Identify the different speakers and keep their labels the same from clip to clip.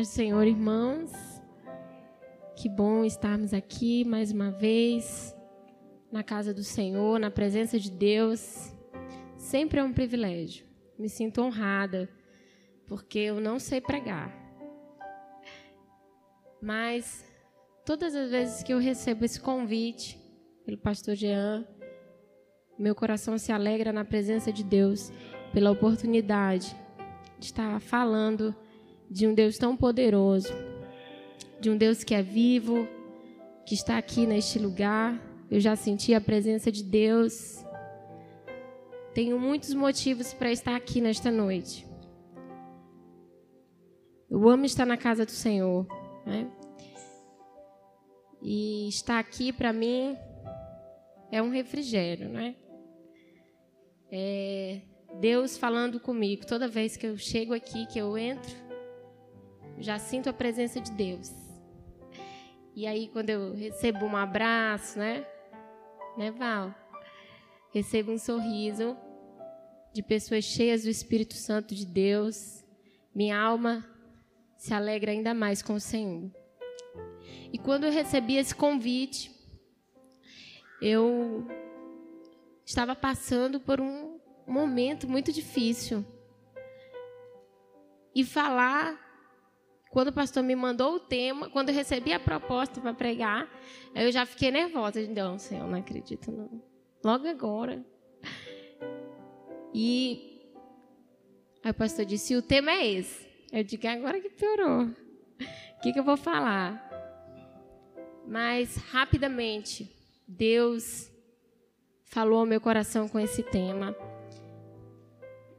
Speaker 1: Paz do Senhor, irmãos. Que bom estarmos aqui mais uma vez na casa do Senhor, na presença de Deus. Sempre é um privilégio. Me sinto honrada, porque eu não sei pregar. Mas todas as vezes que eu recebo esse convite pelo pastor Jean, meu coração se alegra na presença de Deus pela oportunidade de estar falando de um Deus tão poderoso, de um Deus que é vivo, que está aqui neste lugar. Eu já senti a presença de Deus. Tenho muitos motivos para estar aqui nesta noite. Eu amo estar na casa do Senhor. Né? E estar aqui, para mim, é um refrigério. Né? É Deus falando comigo. Toda vez que eu chego aqui, que eu entro, já sinto a presença de Deus. E aí, quando eu recebo um abraço, né? Né, Val? Recebo um sorriso de pessoas cheias do Espírito Santo de Deus. Minha alma se alegra ainda mais com o Senhor. E quando eu recebi esse convite, eu estava passando por um momento muito difícil. E falar quando o pastor me mandou o tema, quando eu recebi a proposta para pregar, eu já fiquei nervosa. Não, Senhor, não acredito, não. Logo agora. E aí o pastor disse: o tema é esse. Eu digo: agora que piorou. O que, que eu vou falar? Mas, rapidamente, Deus falou ao meu coração com esse tema.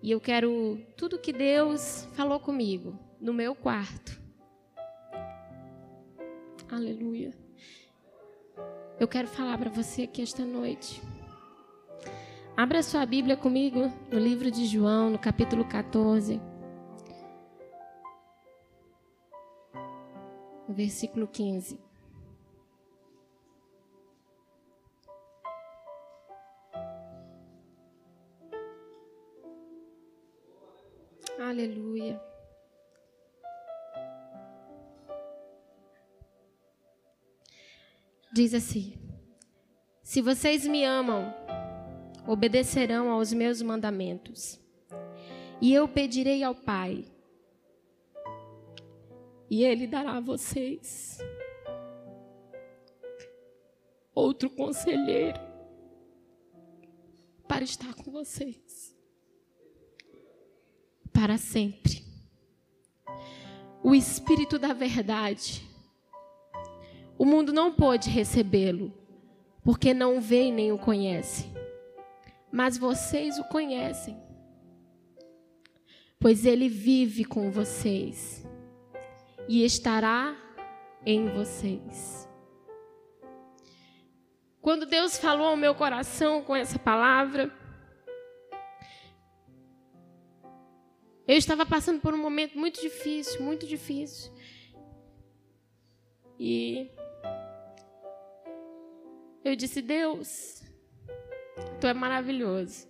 Speaker 1: E eu quero tudo que Deus falou comigo no meu quarto. Aleluia. Eu quero falar para você aqui esta noite. Abra sua Bíblia comigo no livro de João, no capítulo 14. No versículo 15. Aleluia. Diz assim: Se vocês me amam, obedecerão aos meus mandamentos. E eu pedirei ao Pai, e Ele dará a vocês outro conselheiro para estar com vocês para sempre. O Espírito da Verdade o mundo não pôde recebê-lo, porque não vê e nem o conhece. Mas vocês o conhecem, pois ele vive com vocês e estará em vocês. Quando Deus falou ao meu coração com essa palavra, eu estava passando por um momento muito difícil, muito difícil. E eu disse: Deus, tu é maravilhoso.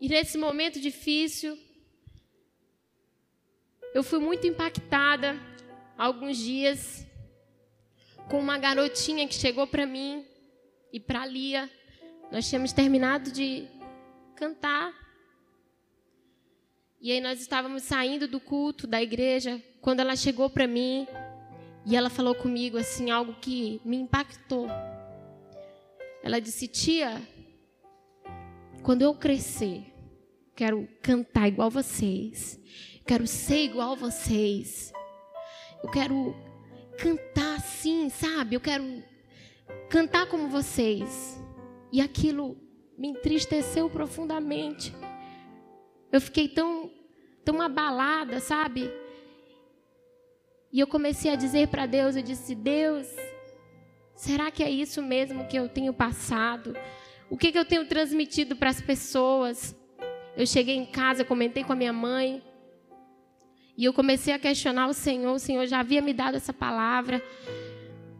Speaker 1: E nesse momento difícil, eu fui muito impactada alguns dias com uma garotinha que chegou para mim e para Lia. Nós tínhamos terminado de cantar. E aí nós estávamos saindo do culto da igreja quando ela chegou para mim e ela falou comigo assim algo que me impactou. Ela disse: "Tia, quando eu crescer, quero cantar igual vocês. Quero ser igual vocês. Eu quero cantar assim, sabe? Eu quero cantar como vocês." E aquilo me entristeceu profundamente. Eu fiquei tão tão abalada, sabe? E eu comecei a dizer para Deus, eu disse: "Deus, será que é isso mesmo que eu tenho passado? O que, que eu tenho transmitido para as pessoas?" Eu cheguei em casa, comentei com a minha mãe, e eu comecei a questionar o Senhor. O Senhor já havia me dado essa palavra.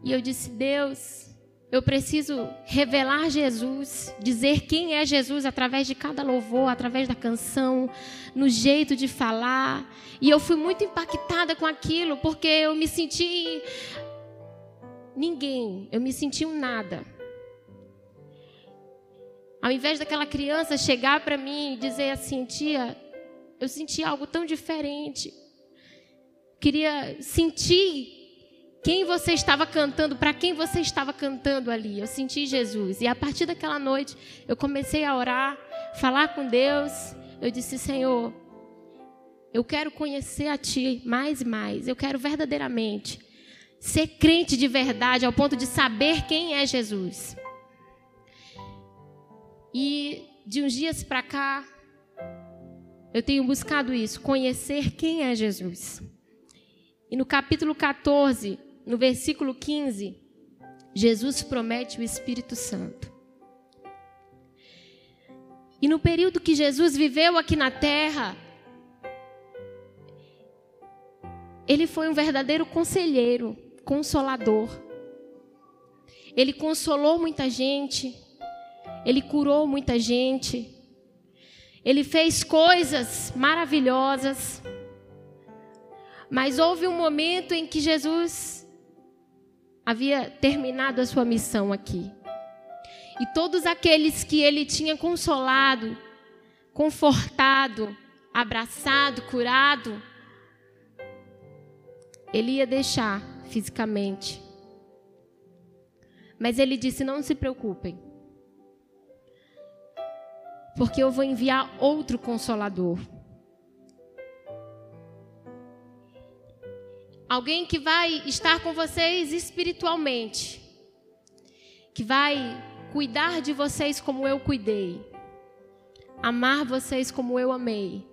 Speaker 1: E eu disse: Deus, eu preciso revelar Jesus, dizer quem é Jesus através de cada louvor, através da canção, no jeito de falar. E eu fui muito impactada com aquilo, porque eu me senti ninguém, eu me senti um nada. Ao invés daquela criança chegar para mim e dizer assim, tia, eu senti algo tão diferente. Queria sentir quem você estava cantando, para quem você estava cantando ali. Eu senti Jesus. E a partir daquela noite, eu comecei a orar, falar com Deus. Eu disse: Senhor, eu quero conhecer a Ti mais e mais. Eu quero verdadeiramente ser crente de verdade, ao ponto de saber quem é Jesus. E de uns dias para cá, eu tenho buscado isso, conhecer quem é Jesus. E no capítulo 14, no versículo 15, Jesus promete o Espírito Santo. E no período que Jesus viveu aqui na terra, ele foi um verdadeiro conselheiro, consolador. Ele consolou muita gente, ele curou muita gente, ele fez coisas maravilhosas. Mas houve um momento em que Jesus havia terminado a sua missão aqui. E todos aqueles que ele tinha consolado, confortado, abraçado, curado, ele ia deixar fisicamente. Mas ele disse: Não se preocupem, porque eu vou enviar outro consolador. Alguém que vai estar com vocês espiritualmente, que vai cuidar de vocês como eu cuidei, amar vocês como eu amei,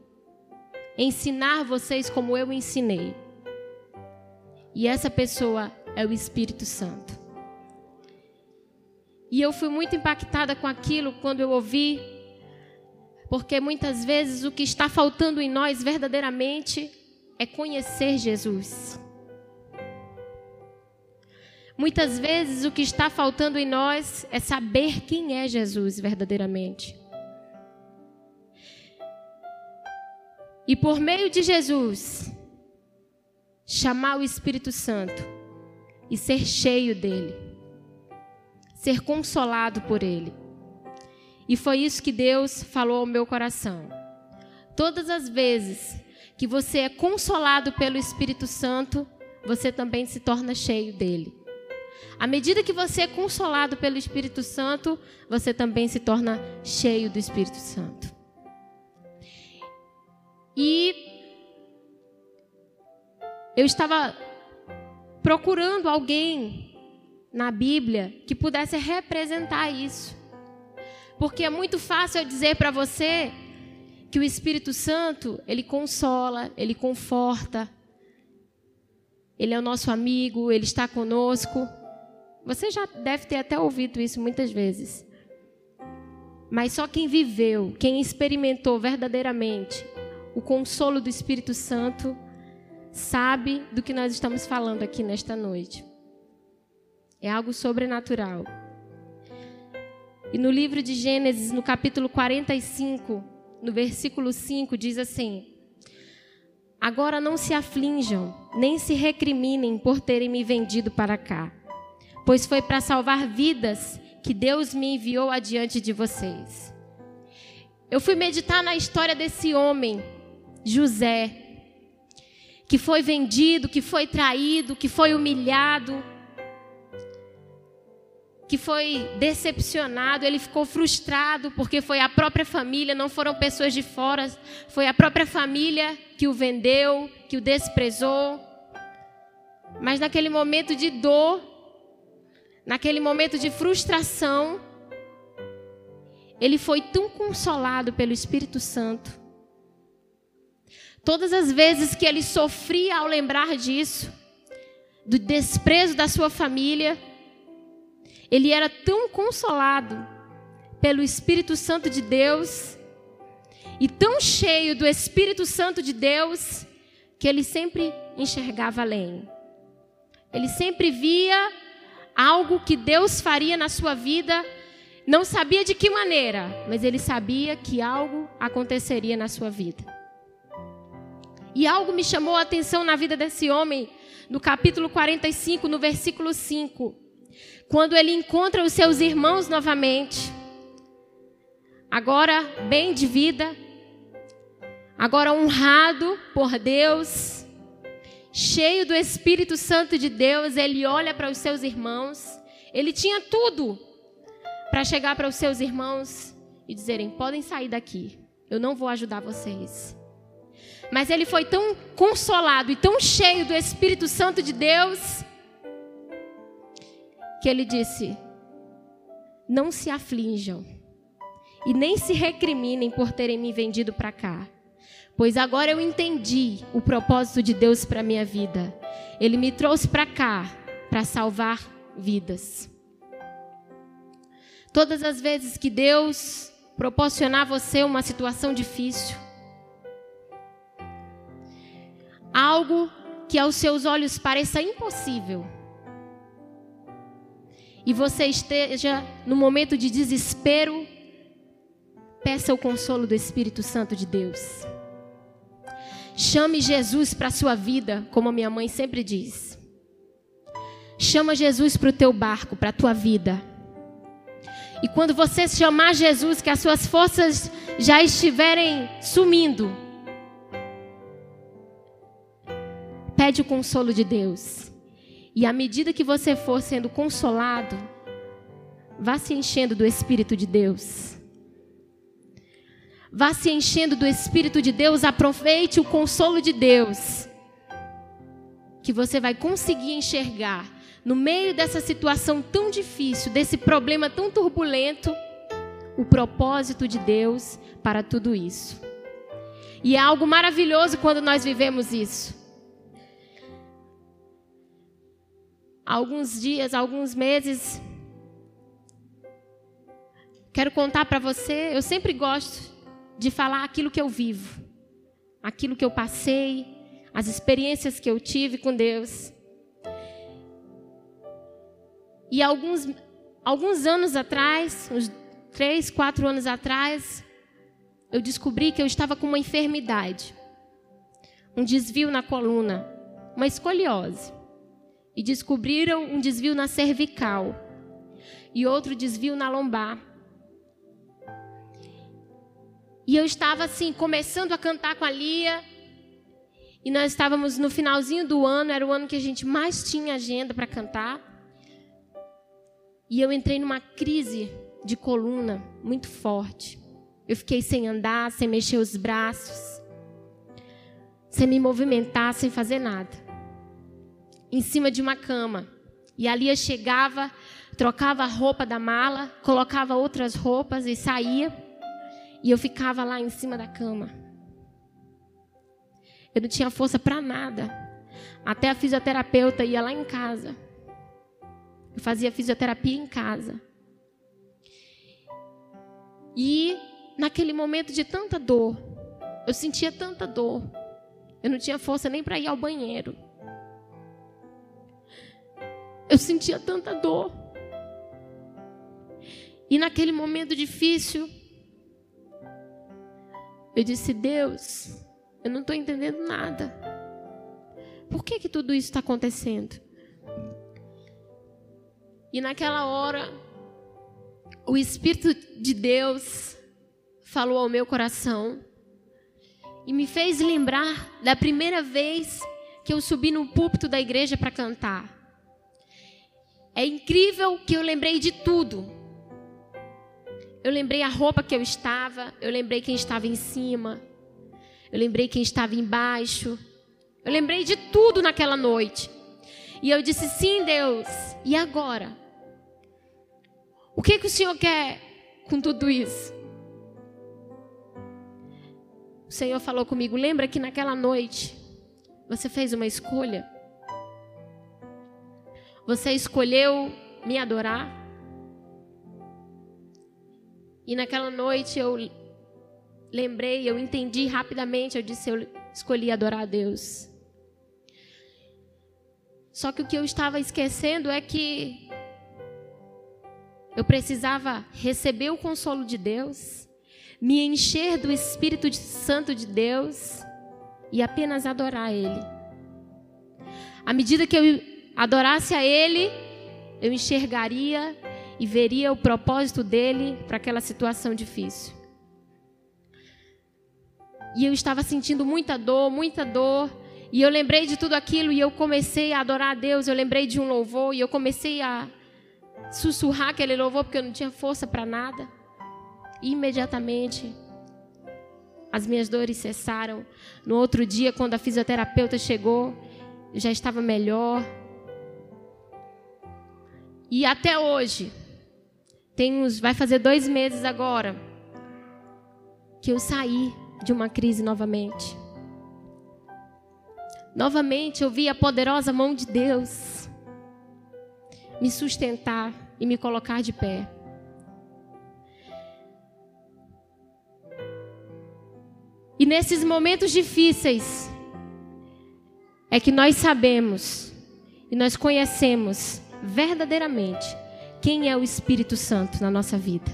Speaker 1: ensinar vocês como eu ensinei. E essa pessoa é o Espírito Santo. E eu fui muito impactada com aquilo quando eu ouvi, porque muitas vezes o que está faltando em nós verdadeiramente é conhecer Jesus. Muitas vezes o que está faltando em nós é saber quem é Jesus verdadeiramente. E por meio de Jesus, chamar o Espírito Santo e ser cheio dele, ser consolado por ele. E foi isso que Deus falou ao meu coração. Todas as vezes que você é consolado pelo Espírito Santo, você também se torna cheio dele. À medida que você é consolado pelo Espírito Santo, você também se torna cheio do Espírito Santo. E eu estava procurando alguém na Bíblia que pudesse representar isso. Porque é muito fácil eu dizer para você que o Espírito Santo, ele consola, ele conforta, ele é o nosso amigo, ele está conosco. Você já deve ter até ouvido isso muitas vezes. Mas só quem viveu, quem experimentou verdadeiramente o consolo do Espírito Santo, sabe do que nós estamos falando aqui nesta noite. É algo sobrenatural. E no livro de Gênesis, no capítulo 45, no versículo 5, diz assim: Agora não se aflinjam, nem se recriminem por terem me vendido para cá pois foi para salvar vidas que Deus me enviou adiante de vocês. Eu fui meditar na história desse homem, José, que foi vendido, que foi traído, que foi humilhado, que foi decepcionado, ele ficou frustrado porque foi a própria família, não foram pessoas de fora, foi a própria família que o vendeu, que o desprezou. Mas naquele momento de dor, naquele momento de frustração, ele foi tão consolado pelo Espírito Santo. Todas as vezes que ele sofria ao lembrar disso, do desprezo da sua família, ele era tão consolado pelo Espírito Santo de Deus e tão cheio do Espírito Santo de Deus que ele sempre enxergava além. Ele sempre via algo que Deus faria na sua vida, não sabia de que maneira, mas ele sabia que algo aconteceria na sua vida. E algo me chamou a atenção na vida desse homem, no capítulo 45, no versículo 5, quando ele encontra os seus irmãos novamente, agora bem de vida, agora honrado por Deus, cheio do Espírito Santo de Deus, ele olha para os seus irmãos. Ele tinha tudo para chegar para os seus irmãos e dizerem: podem sair daqui, eu não vou ajudar vocês. Mas ele foi tão consolado e tão cheio do Espírito Santo de Deus que ele disse: Não se aflinjam e nem se recriminem por terem me vendido para cá, pois agora eu entendi o propósito de Deus para minha vida. Ele me trouxe para cá para salvar vidas. Todas as vezes que Deus proporcionar a você uma situação difícil, algo que aos seus olhos pareça impossível, e você esteja no momento de desespero, peça o consolo do Espírito Santo de Deus. Chame Jesus para a sua vida, como a minha mãe sempre diz. Chama Jesus para o teu barco, para a tua vida. E quando você chamar Jesus, que as suas forças já estiverem sumindo, pede o consolo de Deus. E à medida que você for sendo consolado, vá se enchendo do Espírito de Deus. Vá se enchendo do Espírito de Deus, aproveite o consolo de Deus. Que você vai conseguir enxergar no meio dessa situação tão difícil, desse problema tão turbulento, o propósito de Deus para tudo isso. E é algo maravilhoso quando nós vivemos isso. alguns dias, alguns meses. Quero contar para você, eu sempre gosto de falar aquilo que eu vivo, aquilo que eu passei, as experiências que eu tive com Deus. E alguns, alguns anos atrás, uns três, quatro anos atrás, eu descobri que eu estava com uma enfermidade, um desvio na coluna, uma escoliose e descobriram um desvio na cervical e outro desvio na lombar. E eu estava assim, começando a cantar com a Lia. E nós estávamos no finalzinho do ano, era o ano que a gente mais tinha agenda para cantar. E eu entrei numa crise de coluna muito forte. Eu fiquei sem andar, sem mexer os braços, sem me movimentar, sem fazer nada em cima de uma cama. E a Lia chegava, trocava a roupa da mala, colocava outras roupas e saía. E eu ficava lá em cima da cama. Eu não tinha força para nada. Até a fisioterapeuta ia lá em casa. Eu fazia fisioterapia em casa. E naquele momento de tanta dor, eu sentia tanta dor. Eu não tinha força nem para ir ao banheiro. Eu sentia tanta dor. E naquele momento difícil, eu disse: Deus, eu não estou entendendo nada. Por que, que tudo isso está acontecendo? E naquela hora, o Espírito de Deus falou ao meu coração e me fez lembrar da primeira vez que eu subi no púlpito da igreja para cantar. É incrível que eu lembrei de tudo. Eu lembrei a roupa que eu estava, eu lembrei quem estava em cima, eu lembrei quem estava embaixo. Eu lembrei de tudo naquela noite. E eu disse: Sim, Deus, e agora? O que, que o Senhor quer com tudo isso? O Senhor falou comigo: Lembra que naquela noite você fez uma escolha? Você escolheu me adorar? E naquela noite eu lembrei, eu entendi rapidamente, eu disse, eu escolhi adorar a Deus. Só que o que eu estava esquecendo é que Eu precisava receber o consolo de Deus, me encher do Espírito Santo de Deus e apenas adorar Ele. À medida que eu adorasse a Ele, eu enxergaria e veria o propósito dele para aquela situação difícil. E eu estava sentindo muita dor, muita dor. E eu lembrei de tudo aquilo e eu comecei a adorar a Deus. Eu lembrei de um louvor e eu comecei a sussurrar aquele louvor porque eu não tinha força para nada. E imediatamente as minhas dores cessaram. No outro dia, quando a fisioterapeuta chegou, eu já estava melhor. E até hoje, tem uns, vai fazer dois meses agora que eu saí de uma crise novamente. Novamente eu vi a poderosa mão de Deus me sustentar e me colocar de pé. E nesses momentos difíceis é que nós sabemos e nós conhecemos verdadeiramente quem é o Espírito Santo na nossa vida.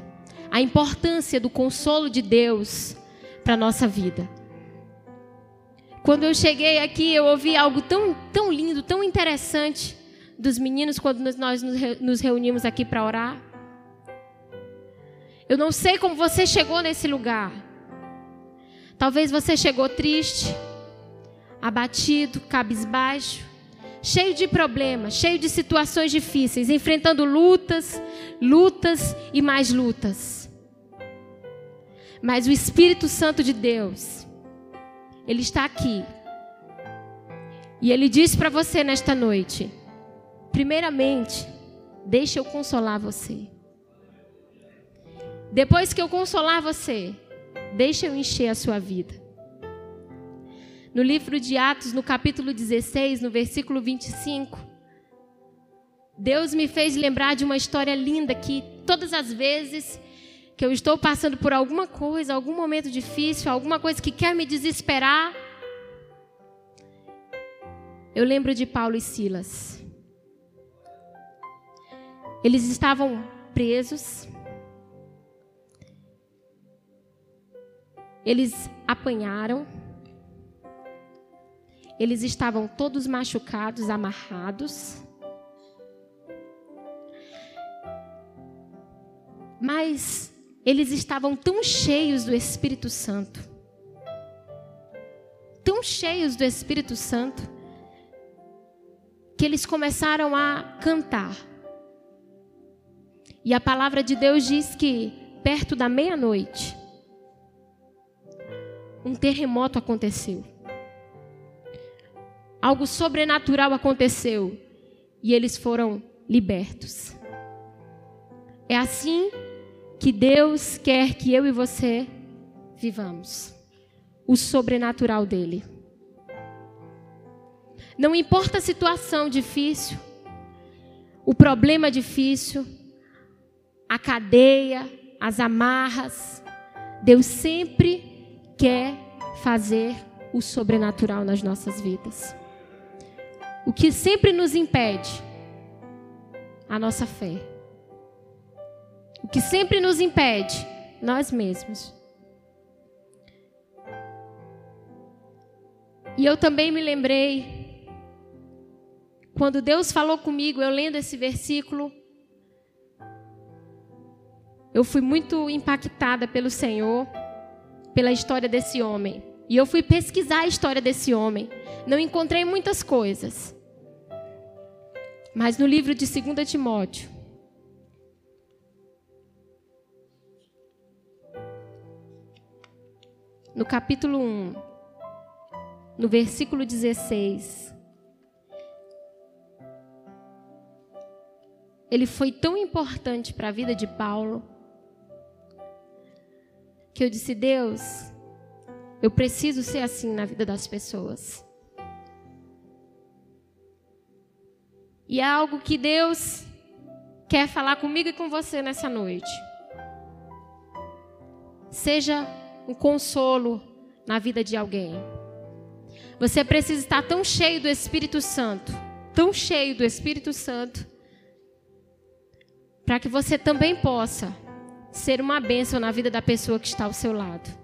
Speaker 1: A importância do consolo de Deus para a nossa vida. Quando eu cheguei aqui, eu ouvi algo tão, tão lindo, tão interessante dos meninos quando nós nos reunimos aqui para orar. Eu não sei como você chegou nesse lugar. Talvez você chegou triste, abatido, cabisbaixo, cheio de problemas, cheio de situações difíceis, enfrentando lutas, lutas e mais lutas. Mas o Espírito Santo de Deus, ele está aqui. E ele diz para você nesta noite: primeiramente, deixa eu consolar você. Depois que eu consolar você, deixa eu encher a sua vida. No livro de Atos, no capítulo 16, no versículo 25, Deus me fez lembrar de uma história linda que todas as vezes que eu estou passando por alguma coisa, algum momento difícil, alguma coisa que quer me desesperar, eu lembro de Paulo e Silas. Eles estavam presos. Eles apanharam. Eles estavam todos machucados, amarrados. Mas eles estavam tão cheios do Espírito Santo, tão cheios do Espírito Santo, que eles começaram a cantar. E a palavra de Deus diz que, perto da meia-noite, um terremoto aconteceu. Algo sobrenatural aconteceu e eles foram libertos. É assim que Deus quer que eu e você vivamos o sobrenatural dele. Não importa a situação difícil, o problema difícil, a cadeia, as amarras, Deus sempre quer fazer o sobrenatural nas nossas vidas. O que sempre nos impede? A nossa fé. O que sempre nos impede? Nós mesmos. E eu também me lembrei, quando Deus falou comigo, eu lendo esse versículo, eu fui muito impactada pelo Senhor, pela história desse homem. E eu fui pesquisar a história desse homem. Não encontrei muitas coisas. Mas no livro de 2 Timóteo, no capítulo 1, no versículo 16. Ele foi tão importante para a vida de Paulo que eu disse: Deus, eu preciso ser assim na vida das pessoas. E é algo que Deus quer falar comigo e com você nessa noite. Seja um consolo na vida de alguém. Você precisa estar tão cheio do Espírito Santo, tão cheio do Espírito Santo, para que você também possa ser uma bênção na vida da pessoa que está ao seu lado.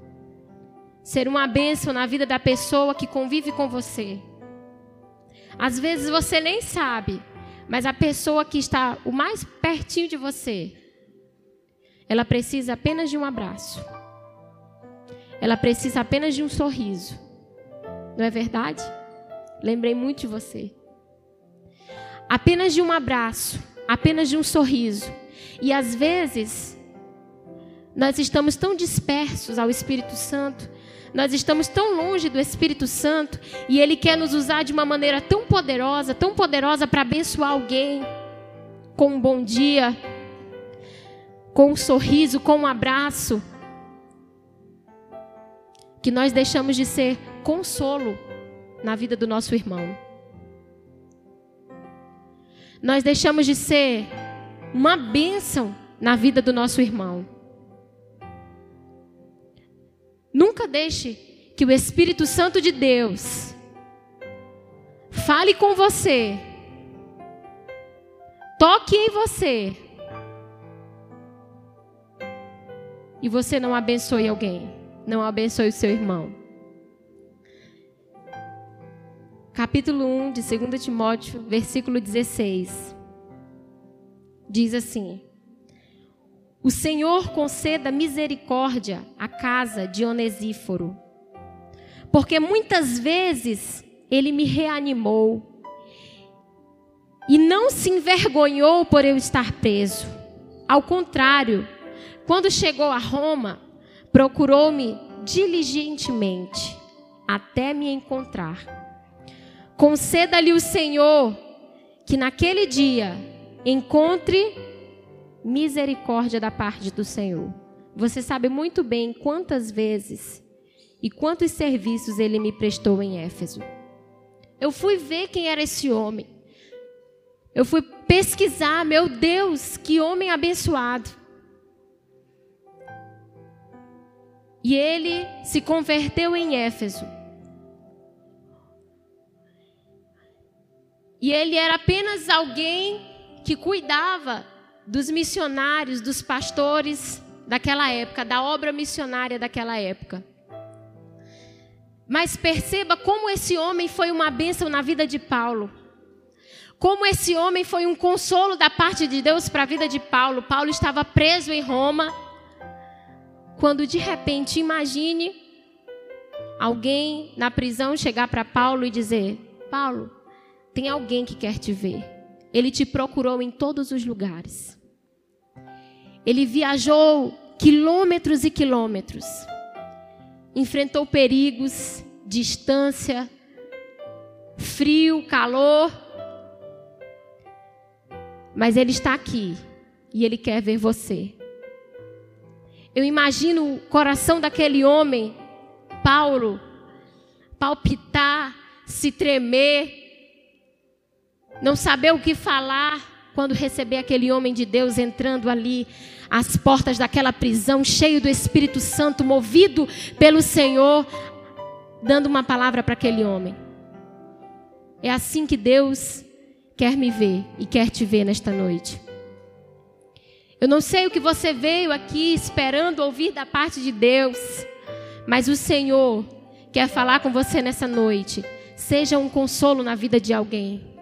Speaker 1: Ser uma bênção na vida da pessoa que convive com você. Às vezes você nem sabe, mas a pessoa que está o mais pertinho de você, ela precisa apenas de um abraço. Ela precisa apenas de um sorriso. Não é verdade? Lembrei muito de você. Apenas de um abraço, apenas de um sorriso. E às vezes, nós estamos tão dispersos ao Espírito Santo, nós estamos tão longe do Espírito Santo, e Ele quer nos usar de uma maneira tão poderosa, tão poderosa para abençoar alguém, com um bom dia, com um sorriso, com um abraço, que nós deixamos de ser consolo na vida do nosso irmão. Nós deixamos de ser uma bênção na vida do nosso irmão. Nunca deixe que o Espírito Santo de Deus fale com você, toque em você, e você não abençoe alguém, não abençoe o seu irmão. Capítulo 1 de 2 Timóteo, versículo 16. Diz assim: o Senhor conceda misericórdia à casa de Onesíforo, porque muitas vezes ele me reanimou e não se envergonhou por eu estar preso. Ao contrário, quando chegou a Roma, procurou-me diligentemente até me encontrar. Conceda-lhe o Senhor que naquele dia encontre misericórdia da parte do Senhor. Você sabe muito bem quantas vezes e quantos serviços ele me prestou em Éfeso. Eu fui ver quem era esse homem. Eu fui pesquisar, meu Deus, que homem abençoado. E ele se converteu em Éfeso. E ele era apenas alguém que cuidava dos missionários, dos pastores daquela época, da obra missionária daquela época. Mas perceba como esse homem foi uma bênção na vida de Paulo. Como esse homem foi um consolo da parte de Deus para a vida de Paulo. Paulo estava preso em Roma. Quando de repente, imagine alguém na prisão chegar para Paulo e dizer: Paulo, tem alguém que quer te ver. Ele te procurou em todos os lugares. Ele viajou quilômetros e quilômetros, enfrentou perigos, distância, frio, calor, mas Ele está aqui e Ele quer ver você. Eu imagino o coração daquele homem, Paulo, palpitar, se tremer, não saber o que falar quando receber aquele homem de Deus entrando ali às portas daquela prisão, cheio do Espírito Santo, movido pelo Senhor, dando uma palavra para aquele homem. É assim que Deus quer me ver e quer te ver nesta noite. Eu não sei o que você veio aqui esperando ouvir da parte de Deus, mas o Senhor quer falar com você nessa noite. Seja um consolo na vida de alguém.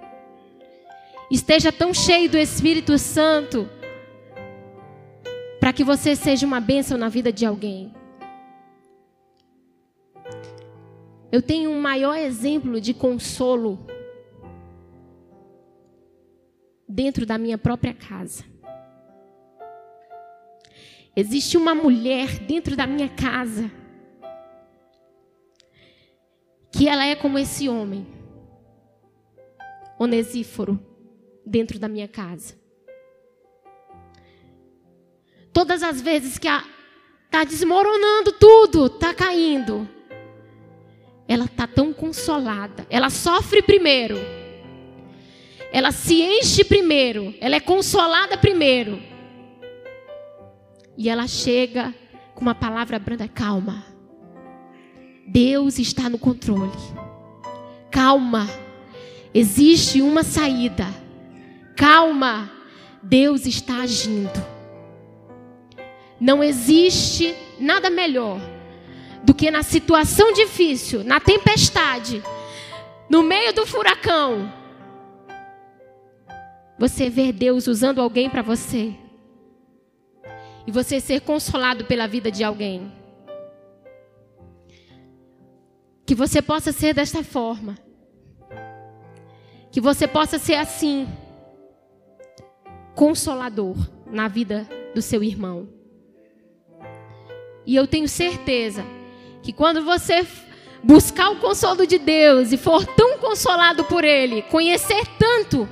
Speaker 1: Esteja tão cheio do Espírito Santo para que você seja uma bênção na vida de alguém. Eu tenho um maior exemplo de consolo dentro da minha própria casa. Existe uma mulher dentro da minha casa que ela é como esse homem, Onesíforo, dentro da minha casa. Todas as vezes que está desmoronando tudo, está caindo, ela está tão consolada. Ela sofre primeiro. Ela se enche primeiro. Ela é consolada primeiro. E ela chega com uma palavra branda: calma. Deus está no controle. Calma. Existe uma saída. Calma. Deus está agindo. Não existe nada melhor do que na situação difícil, na tempestade, no meio do furacão, você ver Deus usando alguém para você e você ser consolado pela vida de alguém. Que você possa ser desta forma. Que você possa ser assim, consolador na vida do seu irmão. E eu tenho certeza que quando você buscar o consolo de Deus e for tão consolado por Ele, conhecer tanto,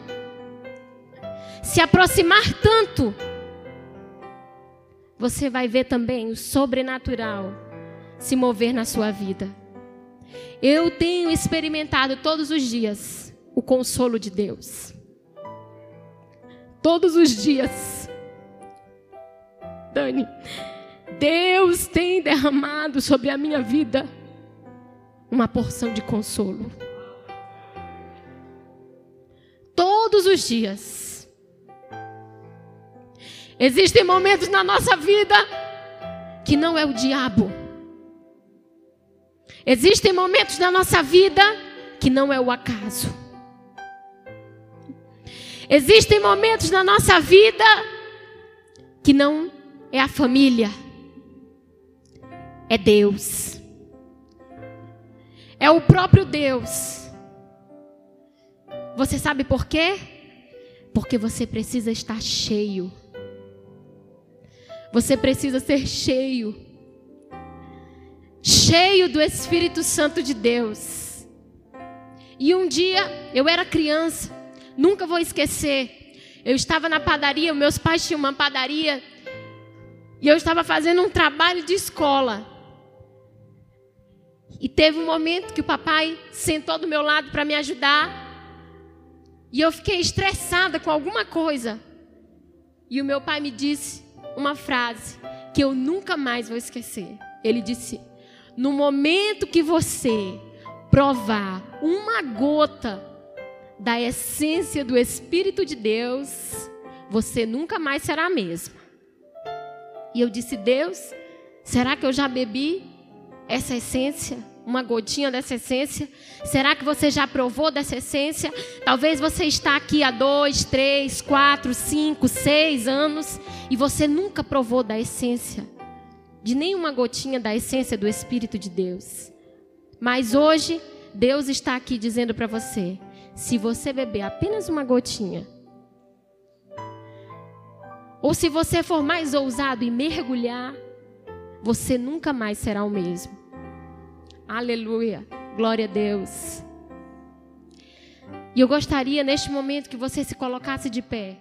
Speaker 1: se aproximar tanto, você vai ver também o sobrenatural se mover na sua vida. Eu tenho experimentado todos os dias o consolo de Deus. Todos os dias. Dani, Deus tem derramado sobre a minha vida uma porção de consolo. Todos os dias. Existem momentos na nossa vida que não é o diabo. Existem momentos na nossa vida que não é o acaso. Existem momentos na nossa vida que não é a família é Deus. É o próprio Deus. Você sabe por quê? Porque você precisa estar cheio. Você precisa ser cheio. Cheio do Espírito Santo de Deus. E um dia, eu era criança, nunca vou esquecer. Eu estava na padaria, meus pais tinham uma padaria. E eu estava fazendo um trabalho de escola. E teve um momento que o papai sentou do meu lado para me ajudar. E eu fiquei estressada com alguma coisa. E o meu pai me disse uma frase que eu nunca mais vou esquecer. Ele disse: No momento que você provar uma gota da essência do Espírito de Deus, você nunca mais será a mesma. E eu disse: Deus, será que eu já bebi essa essência, uma gotinha dessa essência? Será que você já provou dessa essência? Talvez você está aqui há dois, três, quatro, cinco, seis anos e você nunca provou da essência, de nenhuma gotinha da essência do Espírito de Deus. Mas hoje, Deus está aqui dizendo para você: se você beber apenas uma gotinha, ou se você for mais ousado e mergulhar, você nunca mais será o mesmo. Aleluia. Glória a Deus. E eu gostaria neste momento que você se colocasse de pé.